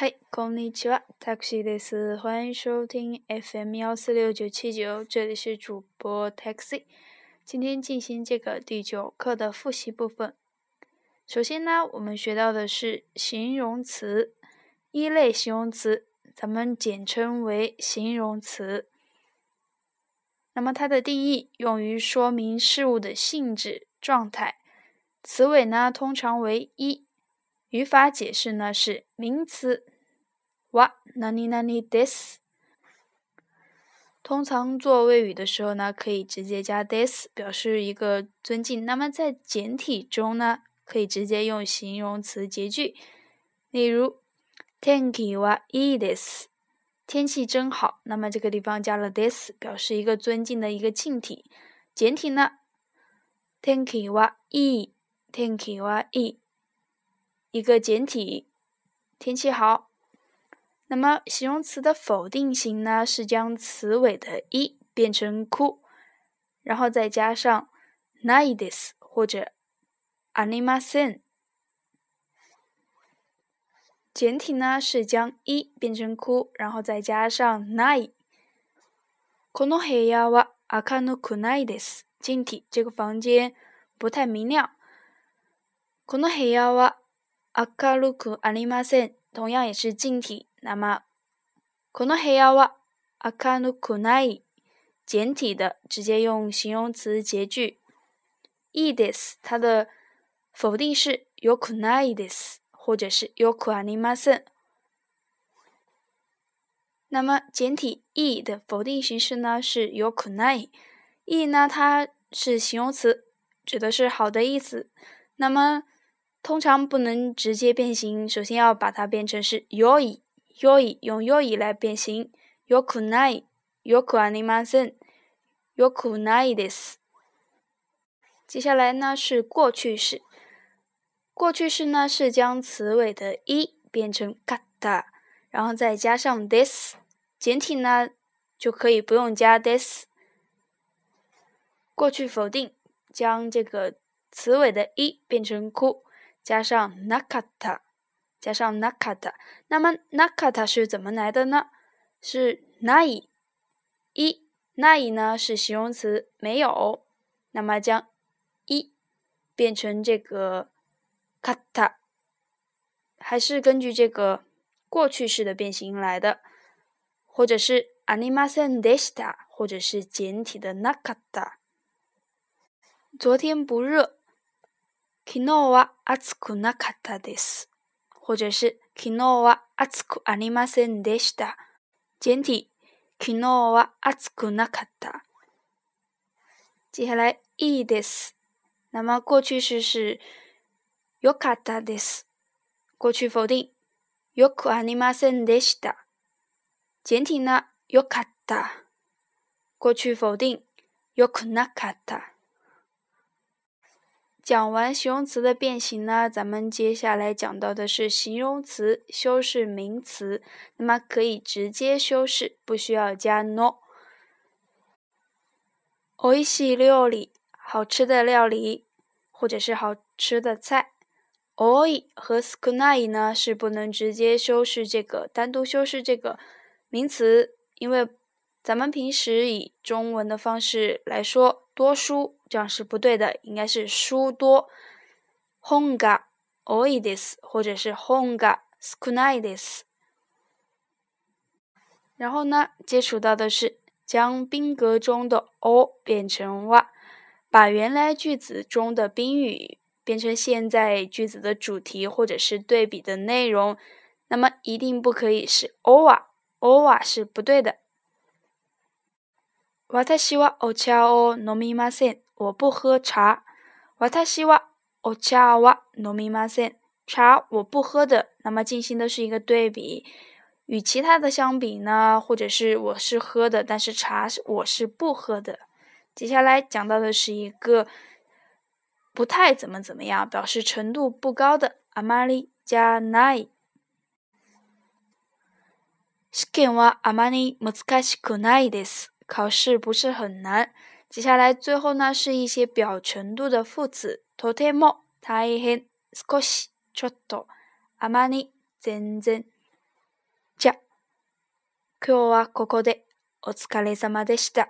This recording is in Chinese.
嗨，こんにちは、タクシーです。欢迎收听 FM 幺四六九七九，这里是主播 Taxi。今天进行这个第九课的复习部分。首先呢，我们学到的是形容词，一类形容词，咱们简称为形容词。那么它的定义用于说明事物的性质、状态，词尾呢通常为一。语法解释呢是名词， 哇，哪里哪里 this，通常做谓语的时候呢，可以直接加 this 表示一个尊敬。那么在简体中呢，可以直接用形容词结句，例如天気はいいです，天气真好。那么这个地方加了 this 表示一个尊敬的一个敬体。简体呢，天気はいい，天気はいい。一个简体，天气好。 那么形容词的否定型呢，是将词尾的一变成 ku，然后再加上 nai des 或者 animasen。简体呢是将一变成 ku，然后再加上 nai。この部屋は明るくないです。简体这个房间不太明亮。この部屋は明るくありません。 同样也是近体。那么，この部屋は明るくない。简体的，直接用形容词结句。いいです。它的否定是よくないです，或者是よくありません。那么，简体いい的否定形式呢是よくない。いい呢，它是形容词，指的是好的意思。那么， 通常不能直接变形，首先要把它变成是 yoi，yoi 用 yoi 来变形，yokunai，yoku animasen，yokunai des。接下来呢是过去式，过去式呢是将词尾的一变成 kata，然后再加上 des，简体呢就可以不用加 des。过去否定，将这个词尾的一变成 ku。加上 nakata，加上 nakata，那么 nakata 是怎么来的呢？是 nai，一 nai 呢是形容词，没有，那么将一变成这个 kata，还是根据这个过去式的变形来的，或者是 animasen desta，或者是简体的 nakata。昨天不热。昨日は暑くなかったです。或者是昨日は暑くありませんでした。简体昨日は暑くなかった。接下来いいです。那么过去式是よかったです。过去否定よくありませんでした。简体呢よかった。过去否定よくなかった。讲完形容词的变形呢，咱们接下来讲到的是形容词修饰名词。那么可以直接修饰，不需要加 no。おいしい料理，好吃的料理，或者是好吃的菜。おい和少ない呢是不能直接修饰这个，单独修饰这个名词，因为咱们平时以中文的方式来说， 多书。这样是不对的，应该是书多。本が多いです，或者是本が少ないです。然后呢，接触到的是将宾格中的 o 变成 wa，把原来句子中的宾语变成现在句子的主题或者是对比的内容。那么一定不可以是 o 啊，o 啊是不对的。 私はお茶を飲みません。我不喝茶。私はお茶は飲みません。茶我不喝的，那么进行的是一个对比，与其他的相比呢，或者是我是喝的，但是茶是我是不喝的。接下来讲到的是一个不太怎么怎么样，表示程度不高的。あまりじゃない。試験はあまり難しくないです。 考试不是很难。接下来最后呢，是一些表程度的副词。とても、たい、少し、ちょっと、あまり、全然、じゃ、今日はここでお疲れ様でした。